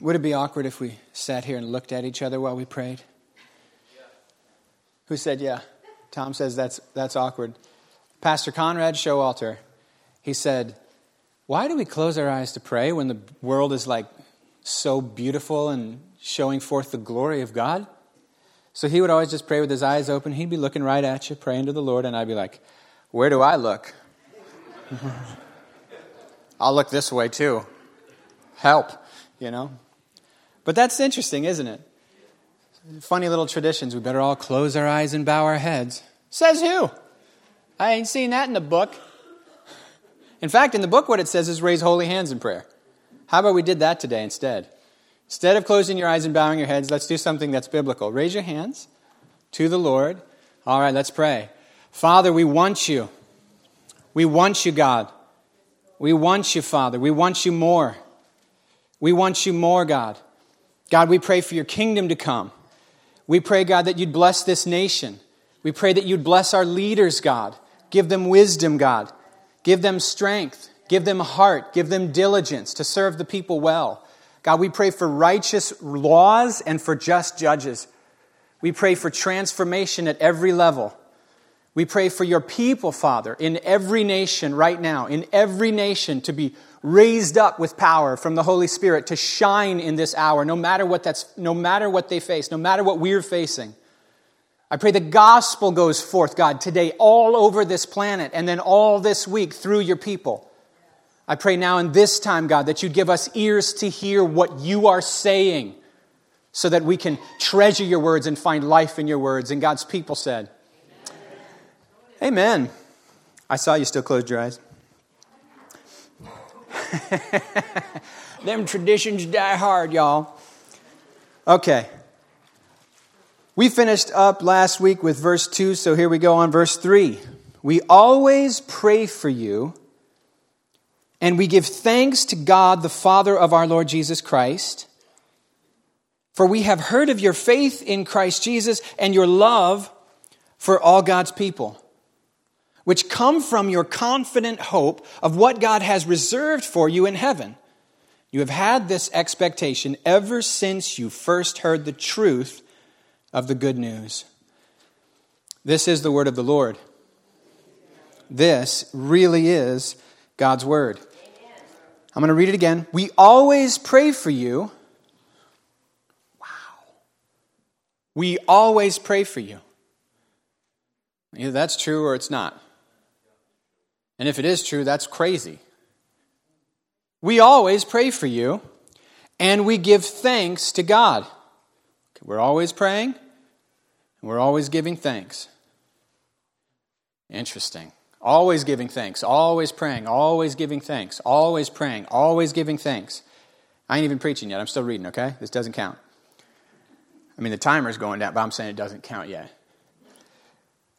Would it be awkward if we sat here and looked at each other while we prayed? Who said yeah? Tom says that's, that's awkward. Pastor Conrad Showalter, he said, Why do we close our eyes to pray when the world is like so beautiful and showing forth the glory of God? So he would always just pray with his eyes open. He'd be looking right at you, praying to the Lord, and I'd be like, Where do I look? I'll look this way too. Help, you know? But that's interesting, isn't it? Funny little traditions. We better all close our eyes and bow our heads. Says who? I ain't seen that in the book. In fact, in the book, what it says is raise holy hands in prayer. How about we did that today instead? Instead of closing your eyes and bowing your heads, let's do something that's biblical. Raise your hands to the Lord. All right, let's pray. Father, we want you. We want you, God. We want you, Father. We want you more. We want you more, God. God, we pray for your kingdom to come. We pray, God, that you'd bless this nation. We pray that you'd bless our leaders, God. Give them wisdom, God. Give them strength. Give them heart. Give them diligence to serve the people well. God, we pray for righteous laws and for just judges. We pray for transformation at every level. We pray for your people, Father, in every nation right now, in every nation to be raised up with power from the Holy Spirit to shine in this hour, no matter what that's, no matter what they face, no matter what we're facing. I pray the gospel goes forth, God, today all over this planet and then all this week through your people. I pray now in this time, God, that you'd give us ears to hear what you are saying so that we can treasure your words and find life in your words. And God's people said, Amen. I saw you still closed your eyes. Them traditions die hard, y'all. Okay. We finished up last week with verse 2, so here we go on verse 3. We always pray for you, and we give thanks to God, the Father of our Lord Jesus Christ. For we have heard of your faith in Christ Jesus and your love for all God's people which come from your confident hope of what God has reserved for you in heaven. You have had this expectation ever since you first heard the truth of the good news. This is the word of the Lord. This really is God's word. I'm going to read it again. We always pray for you. Wow. We always pray for you. Either that's true or it's not. And if it is true, that's crazy. We always pray for you, and we give thanks to God. We're always praying, and we're always giving thanks. Interesting. Always giving thanks, always praying, always giving thanks, always praying, always giving thanks. I ain't even preaching yet. I'm still reading, okay? This doesn't count. I mean, the timer's going down, but I'm saying it doesn't count yet.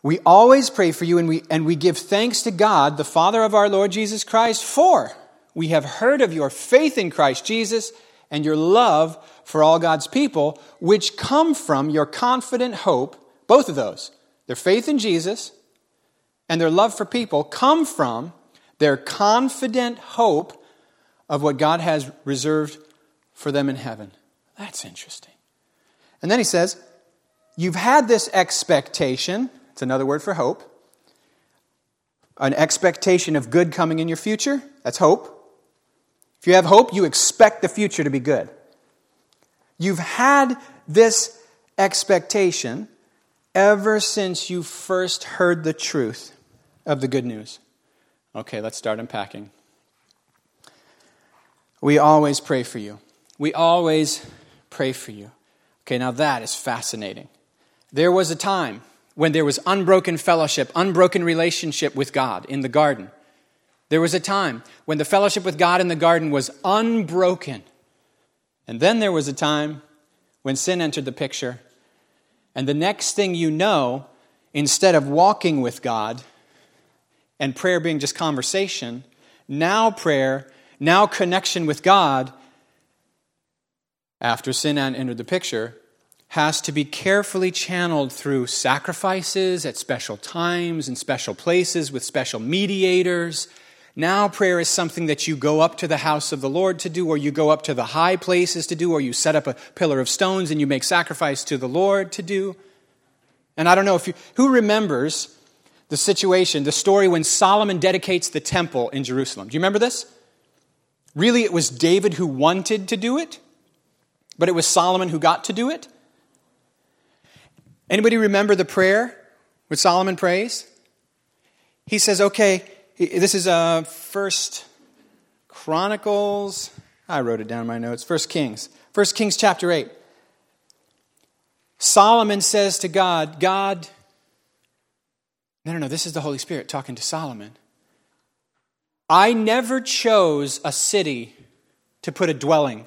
We always pray for you and we, and we give thanks to God, the Father of our Lord Jesus Christ, for we have heard of your faith in Christ Jesus and your love for all God's people, which come from your confident hope, both of those, their faith in Jesus and their love for people, come from their confident hope of what God has reserved for them in heaven. That's interesting. And then he says, You've had this expectation it's another word for hope. An expectation of good coming in your future. That's hope. If you have hope, you expect the future to be good. You've had this expectation ever since you first heard the truth of the good news. Okay, let's start unpacking. We always pray for you. We always pray for you. Okay, now that is fascinating. There was a time when there was unbroken fellowship, unbroken relationship with God in the garden. There was a time when the fellowship with God in the garden was unbroken. And then there was a time when sin entered the picture. And the next thing you know, instead of walking with God and prayer being just conversation, now prayer, now connection with God, after sin entered the picture, has to be carefully channeled through sacrifices at special times and special places with special mediators. Now, prayer is something that you go up to the house of the Lord to do, or you go up to the high places to do, or you set up a pillar of stones and you make sacrifice to the Lord to do. And I don't know if you, who remembers the situation, the story when Solomon dedicates the temple in Jerusalem. Do you remember this? Really, it was David who wanted to do it, but it was Solomon who got to do it. Anybody remember the prayer which Solomon prays? He says, okay, this is uh, First Chronicles. I wrote it down in my notes. First Kings. First Kings chapter 8. Solomon says to God, God, no, no, no, this is the Holy Spirit talking to Solomon. I never chose a city to put a dwelling.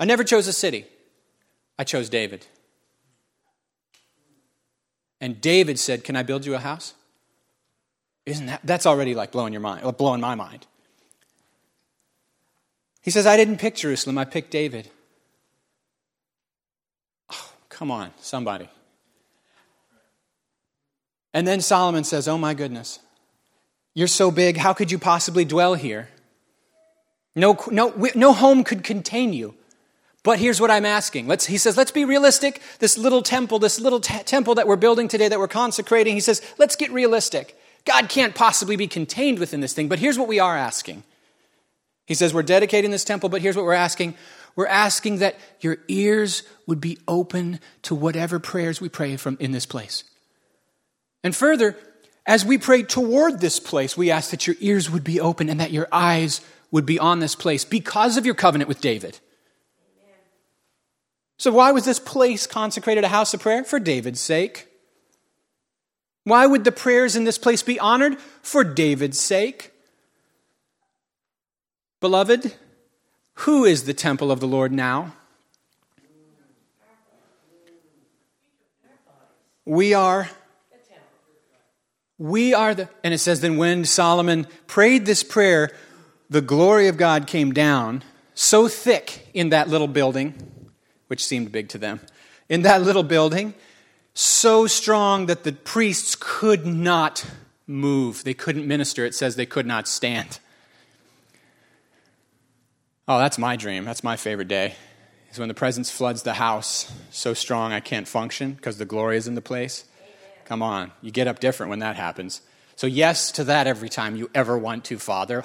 I never chose a city. I chose David. And David said, Can I build you a house? Isn't that that's already like blowing your mind, blowing my mind. He says, I didn't pick Jerusalem, I picked David. Oh, come on, somebody. And then Solomon says, Oh my goodness, you're so big, how could you possibly dwell here? No, no, no home could contain you. But here's what I'm asking. Let's, he says, let's be realistic. This little temple, this little t- temple that we're building today, that we're consecrating, he says, let's get realistic. God can't possibly be contained within this thing, but here's what we are asking. He says, We're dedicating this temple, but here's what we're asking. We're asking that your ears would be open to whatever prayers we pray from in this place. And further, as we pray toward this place, we ask that your ears would be open and that your eyes would be on this place because of your covenant with David. So, why was this place consecrated a house of prayer? For David's sake. Why would the prayers in this place be honored? For David's sake. Beloved, who is the temple of the Lord now? We are. We are the. And it says, then when Solomon prayed this prayer, the glory of God came down so thick in that little building, which seemed big to them, in that little building so strong that the priests could not move. They couldn't minister. It says they could not stand. Oh, that's my dream. That's my favorite day. Is when the presence floods the house so strong I can't function because the glory is in the place. Come on, you get up different when that happens. So, yes to that every time you ever want to, Father.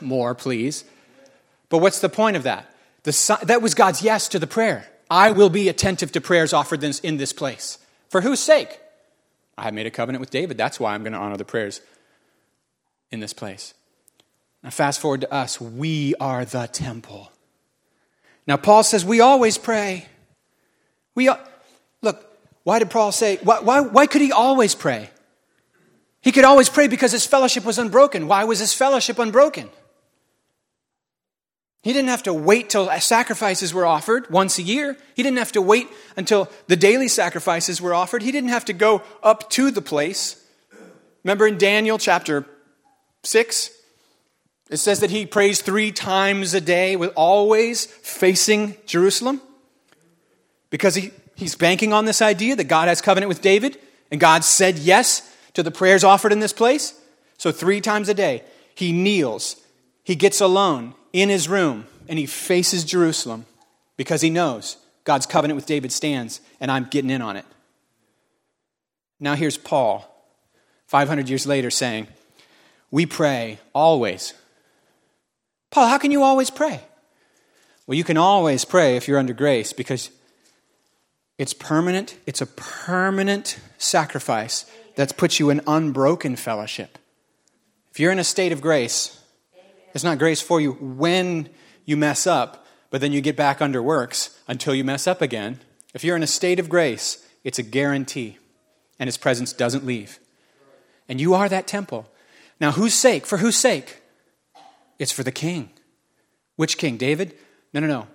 More, please. But what's the point of that? The, that was God's yes to the prayer. I will be attentive to prayers offered in this place. For whose sake? I have made a covenant with David. That's why I'm going to honor the prayers in this place. Now, fast forward to us. We are the temple. Now, Paul says we always pray. We look. Why did Paul say? Why, why, why could he always pray? He could always pray because his fellowship was unbroken. Why was his fellowship unbroken? He didn't have to wait till sacrifices were offered once a year. He didn't have to wait until the daily sacrifices were offered. He didn't have to go up to the place. Remember in Daniel chapter 6? It says that he prays three times a day, with always facing Jerusalem. Because he, he's banking on this idea that God has covenant with David, and God said yes to the prayers offered in this place. So, three times a day, he kneels, he gets alone, in his room and he faces Jerusalem because he knows God's covenant with David stands and I'm getting in on it. Now here's Paul, 500 years later, saying, We pray always. Paul, how can you always pray? Well, you can always pray if you're under grace because it's permanent. It's a permanent sacrifice that's put you in unbroken fellowship. If you're in a state of grace, it's not grace for you when you mess up, but then you get back under works until you mess up again. If you're in a state of grace, it's a guarantee, and His presence doesn't leave. And you are that temple. Now, whose sake? For whose sake? It's for the king. Which king? David? No, no, no.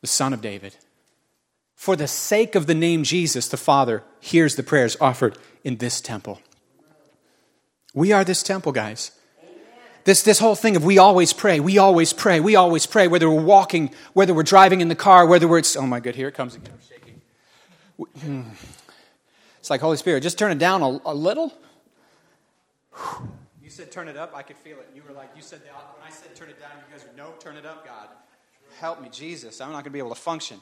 The son of David. For the sake of the name Jesus, the Father hears the prayers offered in this temple. We are this temple, guys. This, this whole thing of we always pray, we always pray, we always pray, whether we're walking, whether we're driving in the car, whether we're, oh my God, here it comes again, I'm shaking. Hmm. It's like, Holy Spirit, just turn it down a, a little. You said turn it up, I could feel it. You were like, you said that. When I said turn it down, you guys were, no, turn it up, God. Help me, Jesus. I'm not going to be able to function.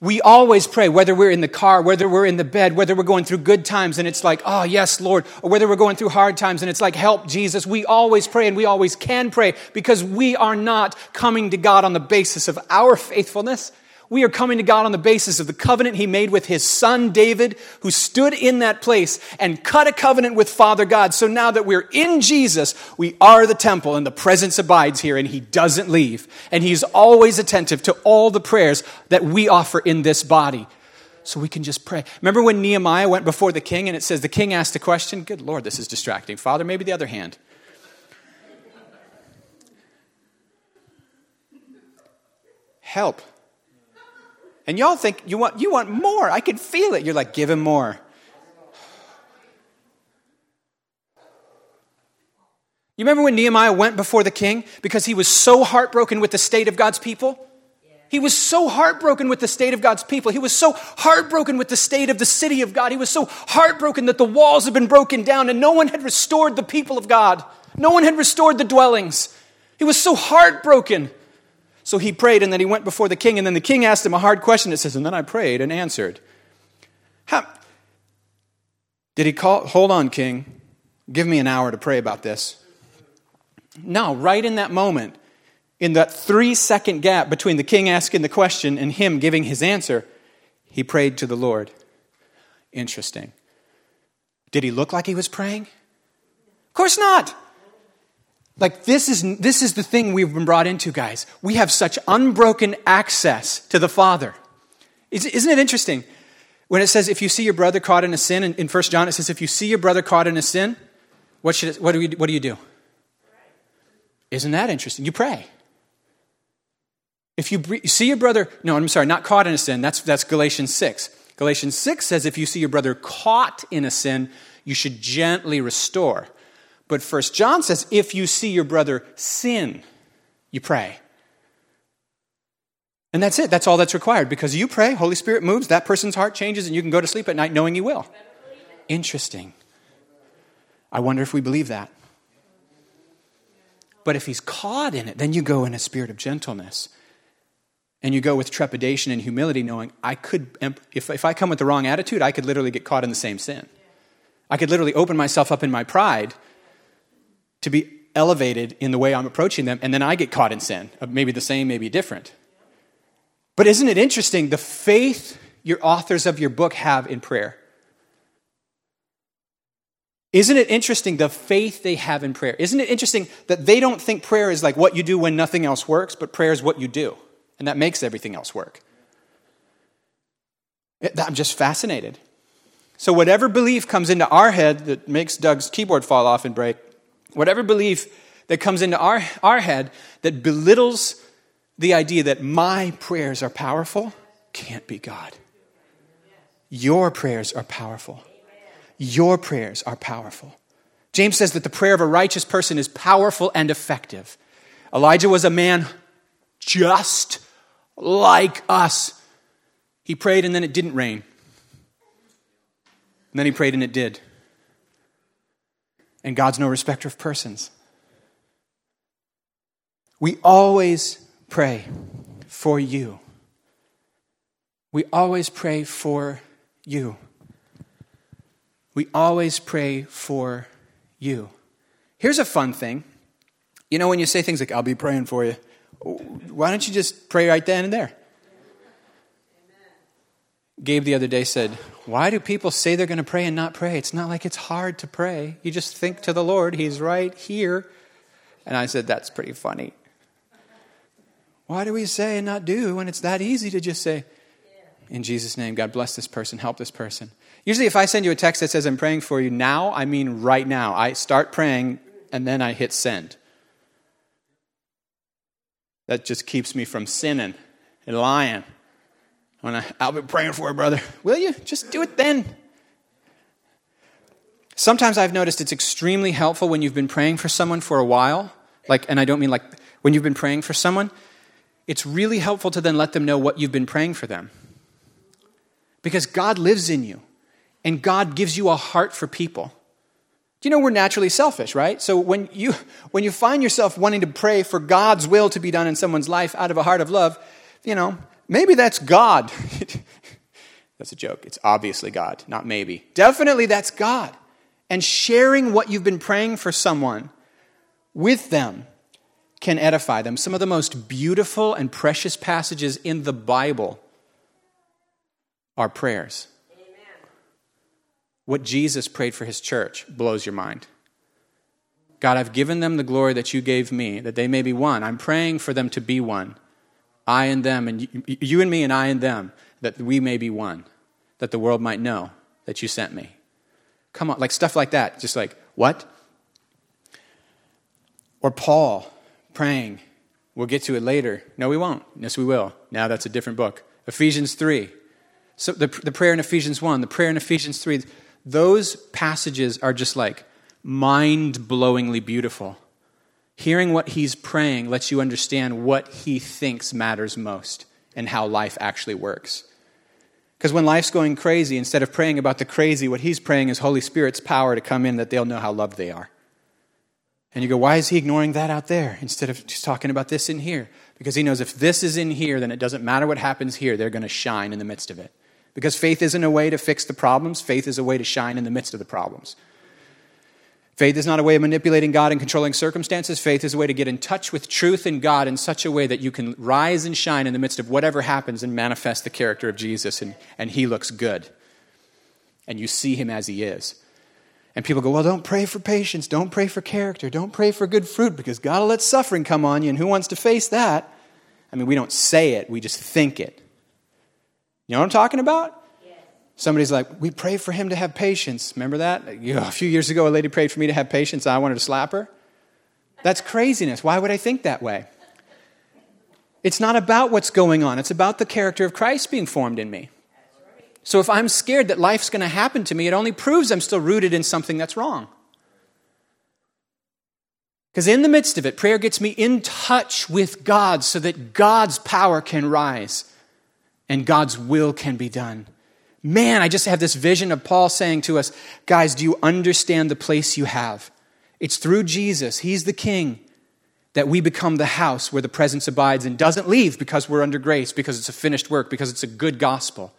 We always pray, whether we're in the car, whether we're in the bed, whether we're going through good times and it's like, oh, yes, Lord, or whether we're going through hard times and it's like, help, Jesus. We always pray and we always can pray because we are not coming to God on the basis of our faithfulness. We are coming to God on the basis of the covenant he made with his son David, who stood in that place and cut a covenant with Father God. So now that we're in Jesus, we are the temple and the presence abides here and he doesn't leave. And he's always attentive to all the prayers that we offer in this body. So we can just pray. Remember when Nehemiah went before the king and it says the king asked a question? Good Lord, this is distracting. Father, maybe the other hand. Help. And y'all think you want, you want more. I can feel it. You're like, give him more. You remember when Nehemiah went before the king because he was so heartbroken with the state of God's people? He was so heartbroken with the state of God's people. He was so heartbroken with the state of the city of God. He was so heartbroken that the walls had been broken down and no one had restored the people of God. No one had restored the dwellings. He was so heartbroken. So he prayed, and then he went before the king, and then the king asked him a hard question. It says, And then I prayed and answered. How? Did he call? Hold on, king. Give me an hour to pray about this. No, right in that moment, in that three second gap between the king asking the question and him giving his answer, he prayed to the Lord. Interesting. Did he look like he was praying? Of course not. Like this is this is the thing we've been brought into, guys. We have such unbroken access to the Father. Isn't it interesting? When it says if you see your brother caught in a sin, in, in 1 John it says if you see your brother caught in a sin, what, should it, what, do, we, what do you do? Isn't that interesting? You pray. If you, you see your brother, no, I'm sorry, not caught in a sin, that's, that's Galatians 6. Galatians 6 says if you see your brother caught in a sin, you should gently restore. But First John says, if you see your brother sin, you pray. And that's it. That's all that's required. Because you pray, Holy Spirit moves, that person's heart changes, and you can go to sleep at night knowing you will. Interesting. I wonder if we believe that. But if he's caught in it, then you go in a spirit of gentleness. And you go with trepidation and humility, knowing I could, if, if I come with the wrong attitude, I could literally get caught in the same sin. I could literally open myself up in my pride to be elevated in the way I'm approaching them, and then I get caught in sin. Uh, maybe the same, maybe different. But isn't it interesting the faith your authors of your book have in prayer? Isn't it interesting the faith they have in prayer? Isn't it interesting that they don't think prayer is like what you do when nothing else works, but prayer is what you do, and that makes everything else work? I'm just fascinated. So, whatever belief comes into our head that makes Doug's keyboard fall off and break, Whatever belief that comes into our, our head that belittles the idea that my prayers are powerful can't be God. Your prayers are powerful. Your prayers are powerful. James says that the prayer of a righteous person is powerful and effective. Elijah was a man just like us. He prayed and then it didn't rain. And then he prayed and it did. And God's no respecter of persons. We always pray for you. We always pray for you. We always pray for you. Here's a fun thing. You know, when you say things like, I'll be praying for you, why don't you just pray right then and there? Gabe the other day said, Why do people say they're going to pray and not pray? It's not like it's hard to pray. You just think to the Lord, He's right here. And I said, That's pretty funny. Why do we say and not do when it's that easy to just say, In Jesus' name, God bless this person, help this person? Usually, if I send you a text that says, I'm praying for you now, I mean right now. I start praying and then I hit send. That just keeps me from sinning and lying. When I, I'll be praying for you, brother. Will you? Just do it then. Sometimes I've noticed it's extremely helpful when you've been praying for someone for a while. Like, and I don't mean like when you've been praying for someone, it's really helpful to then let them know what you've been praying for them. Because God lives in you. and God gives you a heart for people. You know we're naturally selfish, right? So when you when you find yourself wanting to pray for God's will to be done in someone's life out of a heart of love, you know, maybe that's God. that's a joke. It's obviously God, not maybe. Definitely that's God. And sharing what you've been praying for someone with them can edify them. Some of the most beautiful and precious passages in the Bible are prayers. Amen. What Jesus prayed for his church blows your mind. God, I've given them the glory that you gave me, that they may be one. I'm praying for them to be one. I and them, and you, you and me, and I and them, that we may be one, that the world might know that you sent me. Come on, like stuff like that. Just like, what? Or Paul praying. We'll get to it later. No, we won't. Yes, we will. Now that's a different book. Ephesians 3. So the, the prayer in Ephesians 1, the prayer in Ephesians 3, those passages are just like mind blowingly beautiful. Hearing what he's praying lets you understand what he thinks matters most and how life actually works. Because when life's going crazy, instead of praying about the crazy, what he's praying is Holy Spirit's power to come in that they'll know how loved they are. And you go, why is he ignoring that out there instead of just talking about this in here? Because he knows if this is in here, then it doesn't matter what happens here, they're going to shine in the midst of it. Because faith isn't a way to fix the problems, faith is a way to shine in the midst of the problems. Faith is not a way of manipulating God and controlling circumstances. Faith is a way to get in touch with truth in God in such a way that you can rise and shine in the midst of whatever happens and manifest the character of Jesus, and, and He looks good. And you see Him as He is. And people go, Well, don't pray for patience. Don't pray for character. Don't pray for good fruit because God will let suffering come on you, and who wants to face that? I mean, we don't say it, we just think it. You know what I'm talking about? Somebody's like, we pray for him to have patience. Remember that? You know, a few years ago, a lady prayed for me to have patience. I wanted to slap her. That's craziness. Why would I think that way? It's not about what's going on, it's about the character of Christ being formed in me. So if I'm scared that life's going to happen to me, it only proves I'm still rooted in something that's wrong. Because in the midst of it, prayer gets me in touch with God so that God's power can rise and God's will can be done. Man, I just have this vision of Paul saying to us, guys, do you understand the place you have? It's through Jesus, He's the King, that we become the house where the presence abides and doesn't leave because we're under grace, because it's a finished work, because it's a good gospel.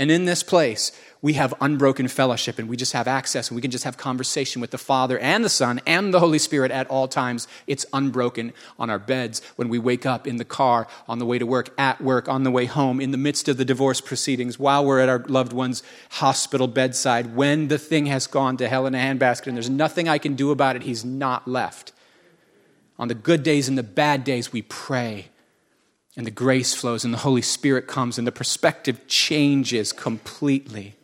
And in this place, we have unbroken fellowship and we just have access and we can just have conversation with the Father and the Son and the Holy Spirit at all times. It's unbroken on our beds, when we wake up, in the car, on the way to work, at work, on the way home, in the midst of the divorce proceedings, while we're at our loved one's hospital bedside, when the thing has gone to hell in a handbasket and there's nothing I can do about it, He's not left. On the good days and the bad days, we pray and the grace flows and the Holy Spirit comes and the perspective changes completely.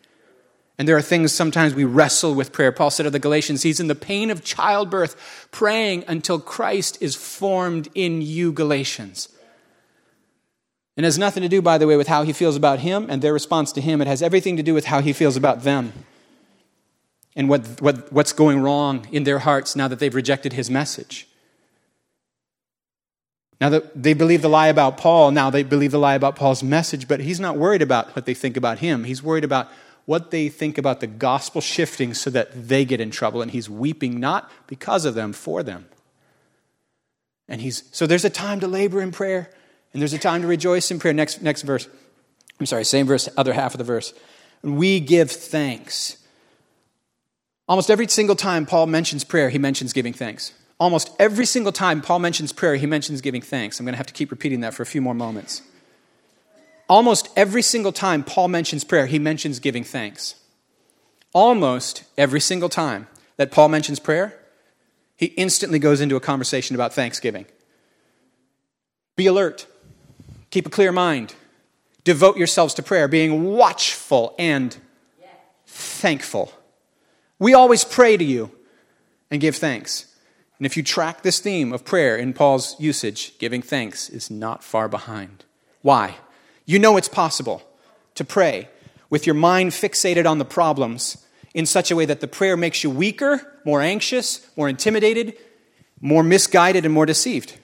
And there are things sometimes we wrestle with prayer. Paul said of the Galatians, he's in the pain of childbirth, praying until Christ is formed in you, Galatians. And it has nothing to do, by the way, with how he feels about him and their response to him. It has everything to do with how he feels about them and what, what, what's going wrong in their hearts now that they've rejected his message. Now that they believe the lie about Paul, now they believe the lie about Paul's message, but he's not worried about what they think about him. He's worried about what they think about the gospel shifting so that they get in trouble, and he's weeping not because of them, for them. And he's so there's a time to labor in prayer, and there's a time to rejoice in prayer. Next, next verse. I'm sorry, same verse, other half of the verse. We give thanks. Almost every single time Paul mentions prayer, he mentions giving thanks. Almost every single time Paul mentions prayer, he mentions giving thanks. I'm going to have to keep repeating that for a few more moments. Almost every single time Paul mentions prayer, he mentions giving thanks. Almost every single time that Paul mentions prayer, he instantly goes into a conversation about thanksgiving. Be alert, keep a clear mind, devote yourselves to prayer, being watchful and thankful. We always pray to you and give thanks. And if you track this theme of prayer in Paul's usage, giving thanks is not far behind. Why? You know it's possible to pray with your mind fixated on the problems in such a way that the prayer makes you weaker, more anxious, more intimidated, more misguided, and more deceived.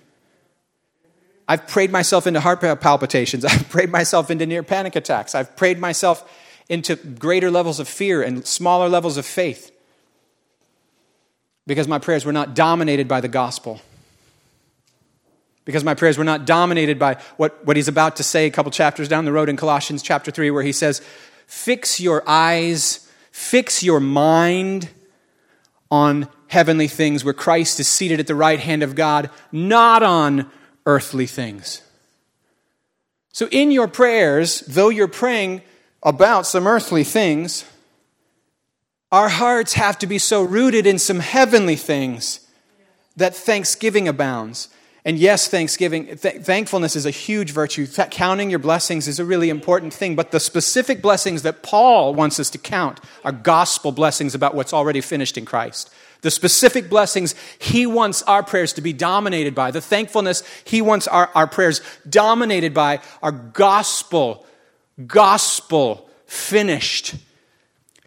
I've prayed myself into heart palpitations. I've prayed myself into near panic attacks. I've prayed myself into greater levels of fear and smaller levels of faith. Because my prayers were not dominated by the gospel. Because my prayers were not dominated by what, what he's about to say a couple chapters down the road in Colossians chapter 3, where he says, Fix your eyes, fix your mind on heavenly things where Christ is seated at the right hand of God, not on earthly things. So, in your prayers, though you're praying about some earthly things, our hearts have to be so rooted in some heavenly things that thanksgiving abounds. And yes, thanksgiving, th- thankfulness is a huge virtue. Th- counting your blessings is a really important thing. But the specific blessings that Paul wants us to count are gospel blessings about what's already finished in Christ. The specific blessings he wants our prayers to be dominated by, the thankfulness he wants our, our prayers dominated by, are gospel, gospel finished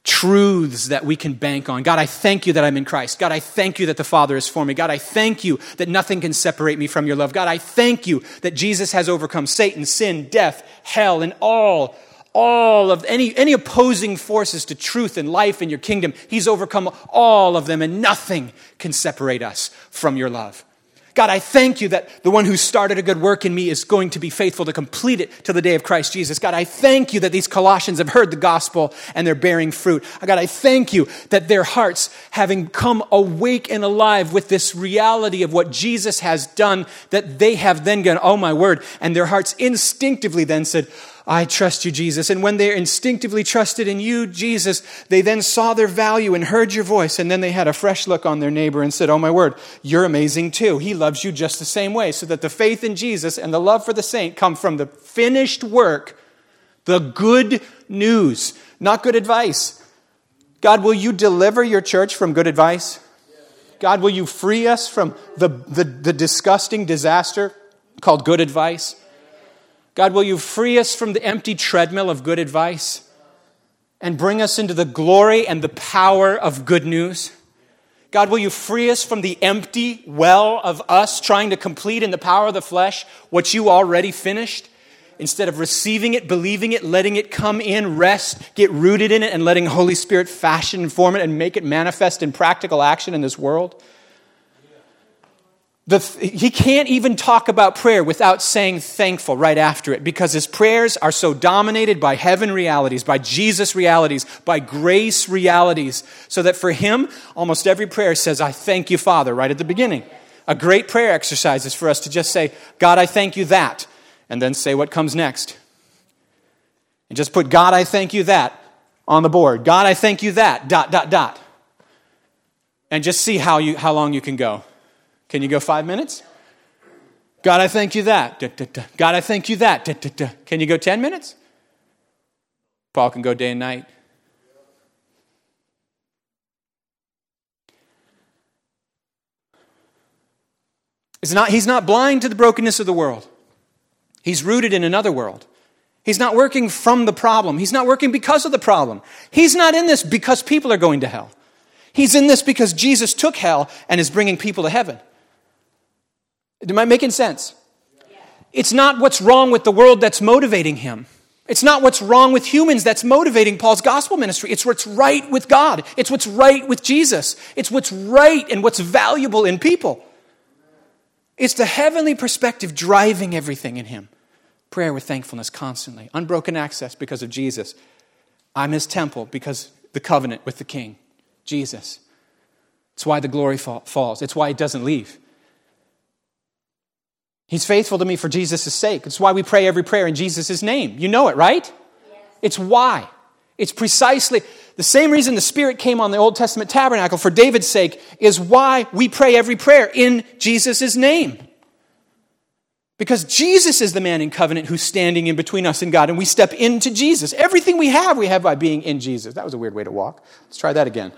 truths that we can bank on. God, I thank you that I'm in Christ. God, I thank you that the Father is for me. God, I thank you that nothing can separate me from your love. God, I thank you that Jesus has overcome Satan, sin, death, hell, and all all of any, any opposing forces to truth and life in your kingdom. He's overcome all of them, and nothing can separate us from your love. God, I thank you that the one who started a good work in me is going to be faithful to complete it to the day of Christ Jesus. God, I thank you that these Colossians have heard the gospel and they're bearing fruit. God, I thank you that their hearts, having come awake and alive with this reality of what Jesus has done, that they have then gone, oh my word, and their hearts instinctively then said, I trust you, Jesus. And when they instinctively trusted in you, Jesus, they then saw their value and heard your voice. And then they had a fresh look on their neighbor and said, Oh, my word, you're amazing too. He loves you just the same way. So that the faith in Jesus and the love for the saint come from the finished work, the good news, not good advice. God, will you deliver your church from good advice? God, will you free us from the, the, the disgusting disaster called good advice? God, will you free us from the empty treadmill of good advice and bring us into the glory and the power of good news? God, will you free us from the empty well of us trying to complete in the power of the flesh what you already finished? Instead of receiving it, believing it, letting it come in, rest, get rooted in it, and letting Holy Spirit fashion and form it and make it manifest in practical action in this world? The, he can't even talk about prayer without saying thankful right after it because his prayers are so dominated by heaven realities, by Jesus realities, by grace realities, so that for him, almost every prayer says, I thank you, Father, right at the beginning. A great prayer exercise is for us to just say, God, I thank you that, and then say what comes next. And just put, God, I thank you that on the board. God, I thank you that, dot, dot, dot. And just see how, you, how long you can go. Can you go five minutes? God, I thank you that. God, I thank you that. Can you go 10 minutes? Paul can go day and night. It's not, he's not blind to the brokenness of the world. He's rooted in another world. He's not working from the problem. He's not working because of the problem. He's not in this because people are going to hell. He's in this because Jesus took hell and is bringing people to heaven. Am I making sense? It's not what's wrong with the world that's motivating him. It's not what's wrong with humans that's motivating Paul's gospel ministry. It's what's right with God. It's what's right with Jesus. It's what's right and what's valuable in people. It's the heavenly perspective driving everything in him. Prayer with thankfulness constantly. Unbroken access because of Jesus. I'm his temple because the covenant with the king, Jesus. It's why the glory falls. It's why it doesn't leave. He's faithful to me for Jesus' sake. It's why we pray every prayer in Jesus' name. You know it, right? Yes. It's why. It's precisely the same reason the Spirit came on the Old Testament tabernacle for David's sake is why we pray every prayer in Jesus' name. Because Jesus is the man in covenant who's standing in between us and God, and we step into Jesus. Everything we have, we have by being in Jesus. That was a weird way to walk. Let's try that again.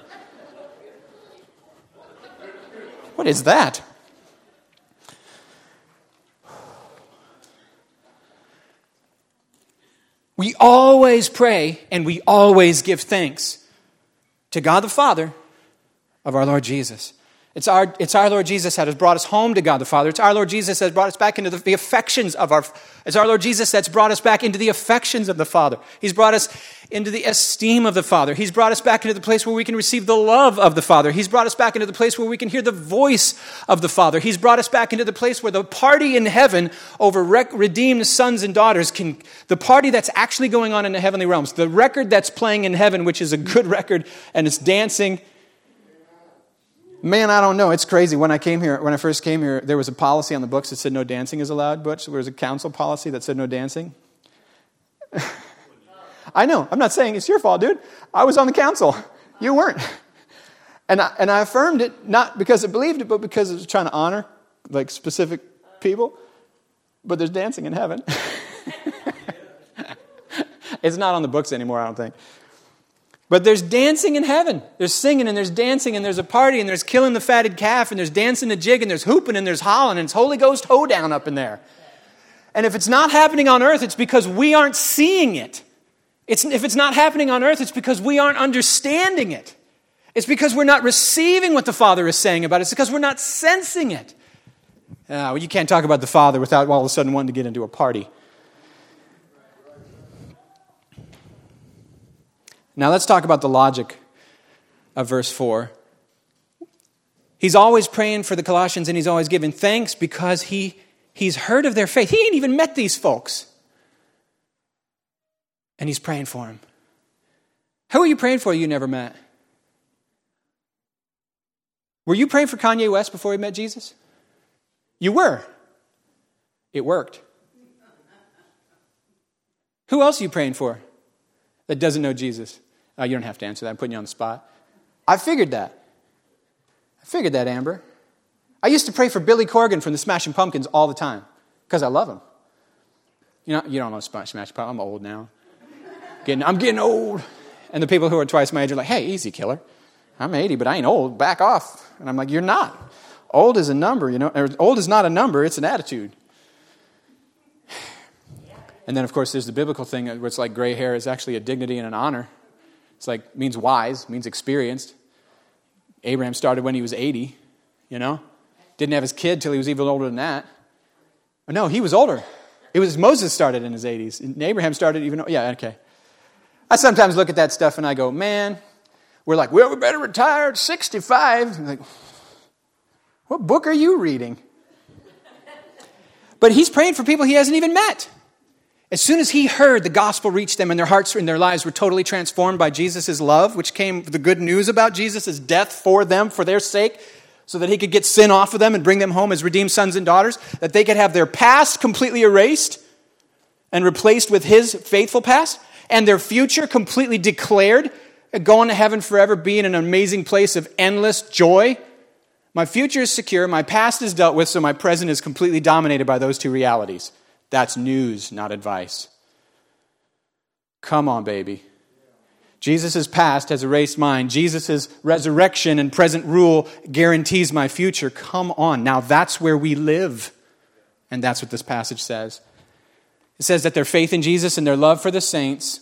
What is that? We always pray and we always give thanks to God the Father of our Lord Jesus. It's our, it's our Lord Jesus that has brought us home to God the Father. It's our Lord Jesus that has brought us back into the, the affections of our. It's our Lord Jesus that's brought us back into the affections of the Father. He's brought us into the esteem of the Father. He's brought us back into the place where we can receive the love of the Father. He's brought us back into the place where we can hear the voice of the Father. He's brought us back into the place where the party in heaven over redeemed sons and daughters can, the party that's actually going on in the heavenly realms, the record that's playing in heaven, which is a good record and it's dancing Man, I don't know. It's crazy. When I came here, when I first came here, there was a policy on the books that said no dancing is allowed. Butch, there was a council policy that said no dancing. I know. I'm not saying it's your fault, dude. I was on the council. You weren't. And I, and I affirmed it not because I believed it, but because I was trying to honor like specific people. But there's dancing in heaven. it's not on the books anymore, I don't think. But there's dancing in heaven. There's singing and there's dancing and there's a party and there's killing the fatted calf and there's dancing the jig and there's hooping and there's hollering and it's Holy Ghost hoedown up in there. And if it's not happening on earth, it's because we aren't seeing it. It's, if it's not happening on earth, it's because we aren't understanding it. It's because we're not receiving what the Father is saying about it. It's because we're not sensing it. Uh, well, you can't talk about the Father without all of a sudden wanting to get into a party. Now let's talk about the logic of verse 4. He's always praying for the Colossians and he's always giving thanks because he, he's heard of their faith. He ain't even met these folks. And he's praying for them. Who are you praying for you never met? Were you praying for Kanye West before he met Jesus? You were. It worked. Who else are you praying for that doesn't know Jesus? Oh, you don't have to answer that. I'm putting you on the spot. I figured that. I figured that, Amber. I used to pray for Billy Corgan from the Smashing Pumpkins all the time because I love him. You know, you don't know Smashing Pumpkins. I'm old now. Getting, I'm getting old. And the people who are twice my age are like, hey, easy, killer. I'm 80, but I ain't old. Back off. And I'm like, you're not. Old is a number, you know. Old is not a number, it's an attitude. And then, of course, there's the biblical thing uh, where it's like gray hair is actually a dignity and an honor. It's like, means wise, means experienced. Abraham started when he was 80, you know? Didn't have his kid till he was even older than that. Oh, no, he was older. It was Moses started in his 80s. And Abraham started even, yeah, okay. I sometimes look at that stuff and I go, man, we're like, well, we better retire at 65. like, what book are you reading? But he's praying for people he hasn't even met. As soon as he heard the gospel reached them and their hearts and their lives were totally transformed by Jesus' love, which came the good news about Jesus' death for them, for their sake, so that he could get sin off of them and bring them home as redeemed sons and daughters, that they could have their past completely erased and replaced with his faithful past, and their future completely declared, going to heaven forever, being an amazing place of endless joy. My future is secure, my past is dealt with, so my present is completely dominated by those two realities. That's news, not advice. Come on, baby. Jesus' past has erased mine. Jesus' resurrection and present rule guarantees my future. Come on. Now that's where we live. And that's what this passage says. It says that their faith in Jesus and their love for the saints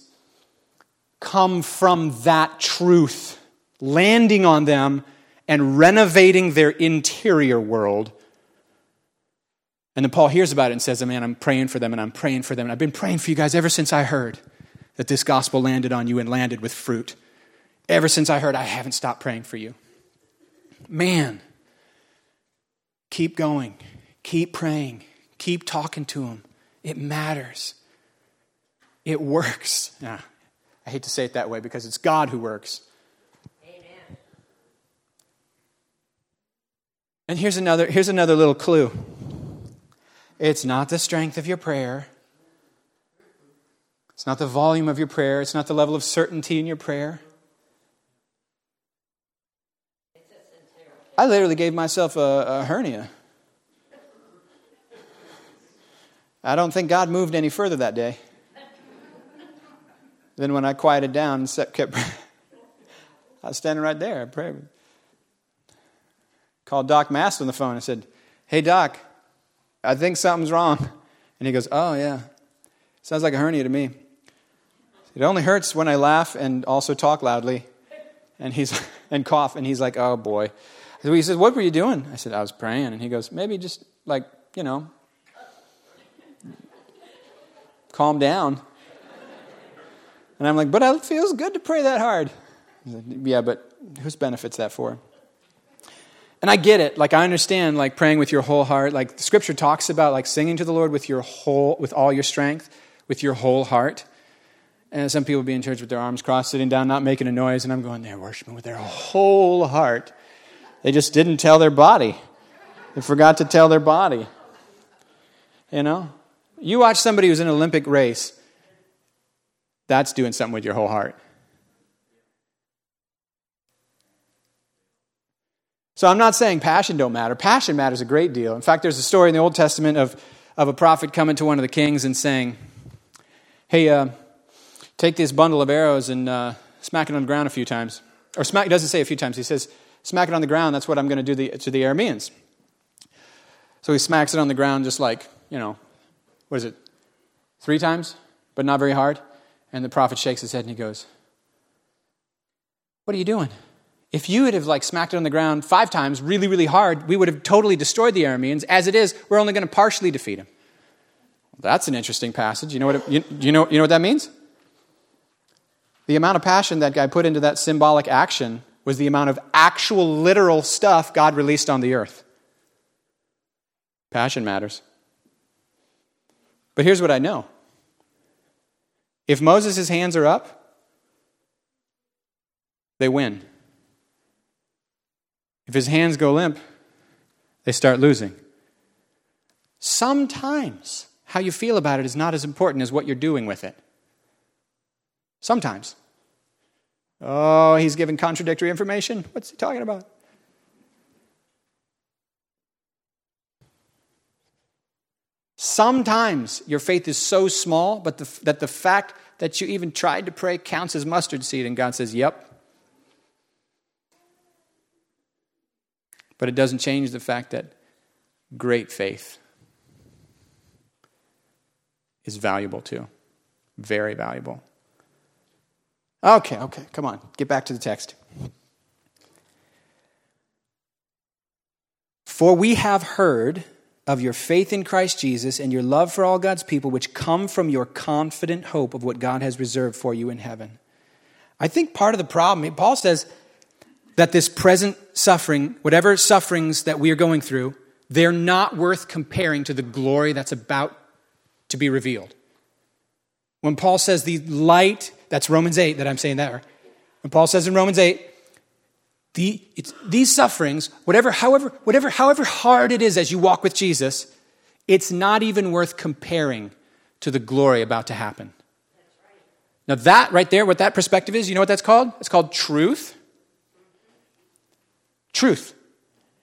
come from that truth, landing on them and renovating their interior world and then Paul hears about it and says, Man, I'm praying for them and I'm praying for them. And I've been praying for you guys ever since I heard that this gospel landed on you and landed with fruit. Ever since I heard, I haven't stopped praying for you. Man, keep going, keep praying, keep talking to them. It matters, it works. Yeah, I hate to say it that way because it's God who works. Amen. And here's another, here's another little clue. It's not the strength of your prayer. It's not the volume of your prayer. It's not the level of certainty in your prayer. I literally gave myself a, a hernia. I don't think God moved any further that day. then when I quieted down and kept, I was standing right there. I prayed. Called Doc Mast on the phone and said, "Hey Doc, I think something's wrong. And he goes, Oh, yeah. Sounds like a hernia to me. It only hurts when I laugh and also talk loudly and, he's, and cough. And he's like, Oh, boy. He says, What were you doing? I said, I was praying. And he goes, Maybe just like, you know, calm down. And I'm like, But it feels good to pray that hard. Yeah, but whose benefits that for? And I get it. Like I understand like praying with your whole heart. Like scripture talks about like singing to the Lord with your whole with all your strength, with your whole heart. And some people be in church with their arms crossed, sitting down, not making a noise, and I'm going, they're worshiping with their whole heart. They just didn't tell their body. They forgot to tell their body. You know? You watch somebody who's in an Olympic race, that's doing something with your whole heart. So I'm not saying passion don't matter. Passion matters a great deal. In fact, there's a story in the Old Testament of, of a prophet coming to one of the kings and saying, Hey, uh, take this bundle of arrows and uh, smack it on the ground a few times. Or smack, he doesn't say a few times. He says, smack it on the ground. That's what I'm going to do to the Arameans. So he smacks it on the ground just like, you know, what is it, three times, but not very hard. And the prophet shakes his head and he goes, What are you doing? If you would have like smacked it on the ground five times really, really hard, we would have totally destroyed the Arameans. As it is, we're only going to partially defeat them. That's an interesting passage. You know what, it, you, you, know, you know what that means? The amount of passion that guy put into that symbolic action was the amount of actual, literal stuff God released on the earth. Passion matters. But here's what I know if Moses' hands are up, they win. If his hands go limp, they start losing. Sometimes how you feel about it is not as important as what you're doing with it. Sometimes. Oh, he's giving contradictory information? What's he talking about? Sometimes your faith is so small, but the, that the fact that you even tried to pray counts as mustard seed, and God says, Yep, But it doesn't change the fact that great faith is valuable too. Very valuable. Okay, okay, come on. Get back to the text. For we have heard of your faith in Christ Jesus and your love for all God's people, which come from your confident hope of what God has reserved for you in heaven. I think part of the problem, Paul says, that this present suffering, whatever sufferings that we are going through, they're not worth comparing to the glory that's about to be revealed. When Paul says the light, that's Romans 8 that I'm saying there. When Paul says in Romans 8, the, these sufferings, whatever, however, whatever, however hard it is as you walk with Jesus, it's not even worth comparing to the glory about to happen. Now, that right there, what that perspective is, you know what that's called? It's called truth truth.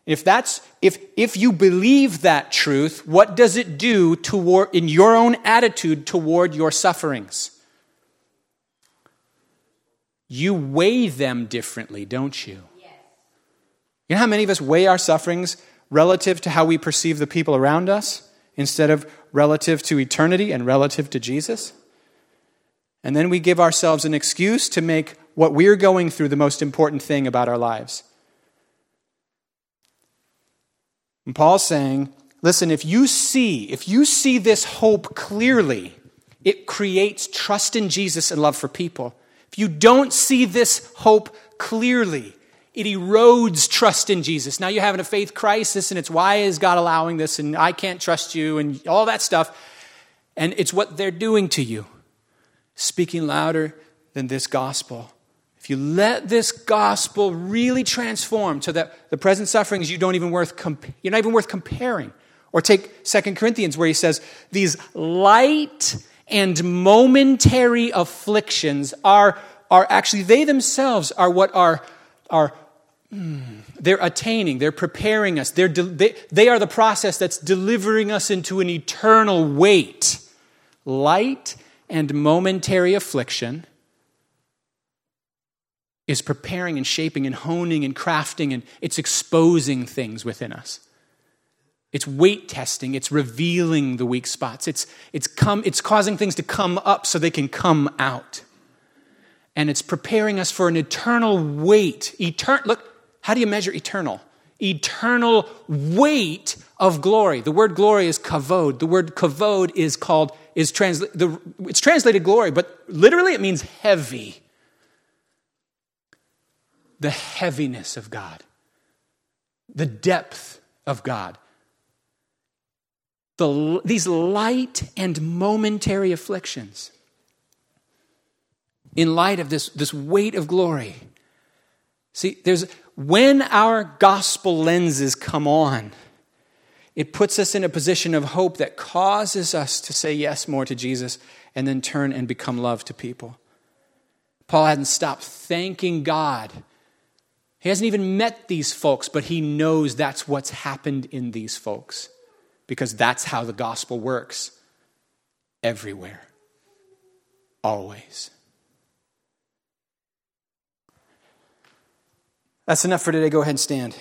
If that's if if you believe that truth, what does it do toward in your own attitude toward your sufferings? You weigh them differently, don't you? Yes. You know how many of us weigh our sufferings relative to how we perceive the people around us instead of relative to eternity and relative to Jesus? And then we give ourselves an excuse to make what we're going through the most important thing about our lives. And Paul's saying, listen, if you see, if you see this hope clearly, it creates trust in Jesus and love for people. If you don't see this hope clearly, it erodes trust in Jesus. Now you're having a faith crisis, and it's why is God allowing this, and I can't trust you, and all that stuff. And it's what they're doing to you, speaking louder than this gospel. If you let this gospel really transform so that the present sufferings you don't even worth comp- you're not even worth comparing. Or take Second Corinthians where he says these light and momentary afflictions are, are actually they themselves are what are are mm, they're attaining, they're preparing us, they're de- they, they are the process that's delivering us into an eternal weight. Light and momentary affliction is preparing and shaping and honing and crafting and it's exposing things within us. It's weight testing, it's revealing the weak spots. It's, it's, come, it's causing things to come up so they can come out. And it's preparing us for an eternal weight. Eternal Look, how do you measure eternal? eternal weight of glory. The word glory is kavod. The word kavod is called is translated it's translated glory, but literally it means heavy. The heaviness of God. The depth of God. The, these light and momentary afflictions in light of this, this weight of glory. See, there's when our gospel lenses come on, it puts us in a position of hope that causes us to say yes more to Jesus and then turn and become love to people. Paul hadn't stopped thanking God. He hasn't even met these folks, but he knows that's what's happened in these folks because that's how the gospel works everywhere, always. That's enough for today. Go ahead and stand.